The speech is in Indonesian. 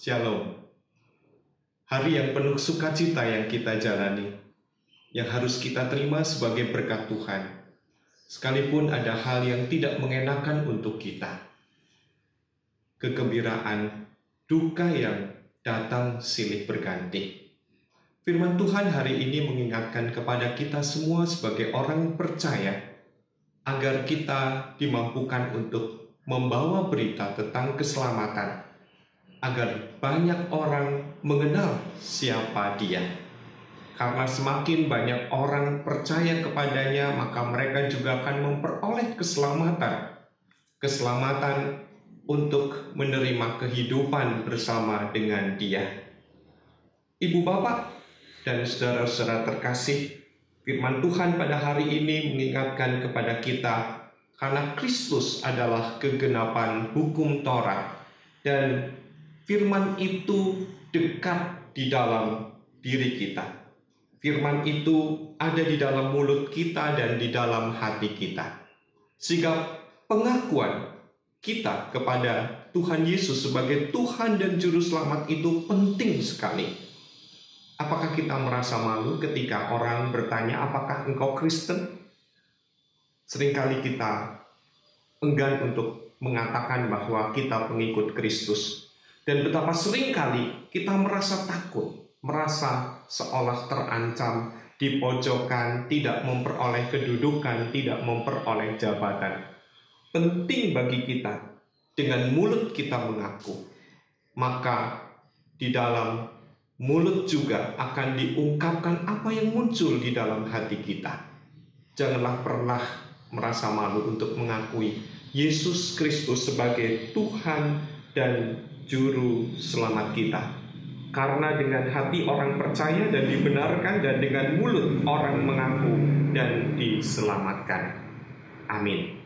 Shalom. Hari yang penuh sukacita yang kita jalani, yang harus kita terima sebagai berkat Tuhan, sekalipun ada hal yang tidak mengenakan untuk kita. Kegembiraan, duka yang datang silih berganti. Firman Tuhan hari ini mengingatkan kepada kita semua sebagai orang percaya agar kita dimampukan untuk membawa berita tentang keselamatan agar banyak orang mengenal siapa dia. Karena semakin banyak orang percaya kepadanya, maka mereka juga akan memperoleh keselamatan. Keselamatan untuk menerima kehidupan bersama dengan dia. Ibu bapak dan saudara-saudara terkasih, firman Tuhan pada hari ini mengingatkan kepada kita karena Kristus adalah kegenapan hukum Taurat dan firman itu dekat di dalam diri kita. Firman itu ada di dalam mulut kita dan di dalam hati kita. Sehingga pengakuan kita kepada Tuhan Yesus sebagai Tuhan dan Juru Selamat itu penting sekali. Apakah kita merasa malu ketika orang bertanya, "Apakah engkau Kristen?" Seringkali kita enggan untuk mengatakan bahwa kita pengikut Kristus. Dan betapa sering kali kita merasa takut, merasa seolah terancam, dipojokkan, tidak memperoleh kedudukan, tidak memperoleh jabatan. Penting bagi kita dengan mulut kita mengaku, maka di dalam mulut juga akan diungkapkan apa yang muncul di dalam hati kita. Janganlah pernah merasa malu untuk mengakui Yesus Kristus sebagai Tuhan dan juru selamat kita. Karena dengan hati orang percaya dan dibenarkan dan dengan mulut orang mengaku dan diselamatkan. Amin.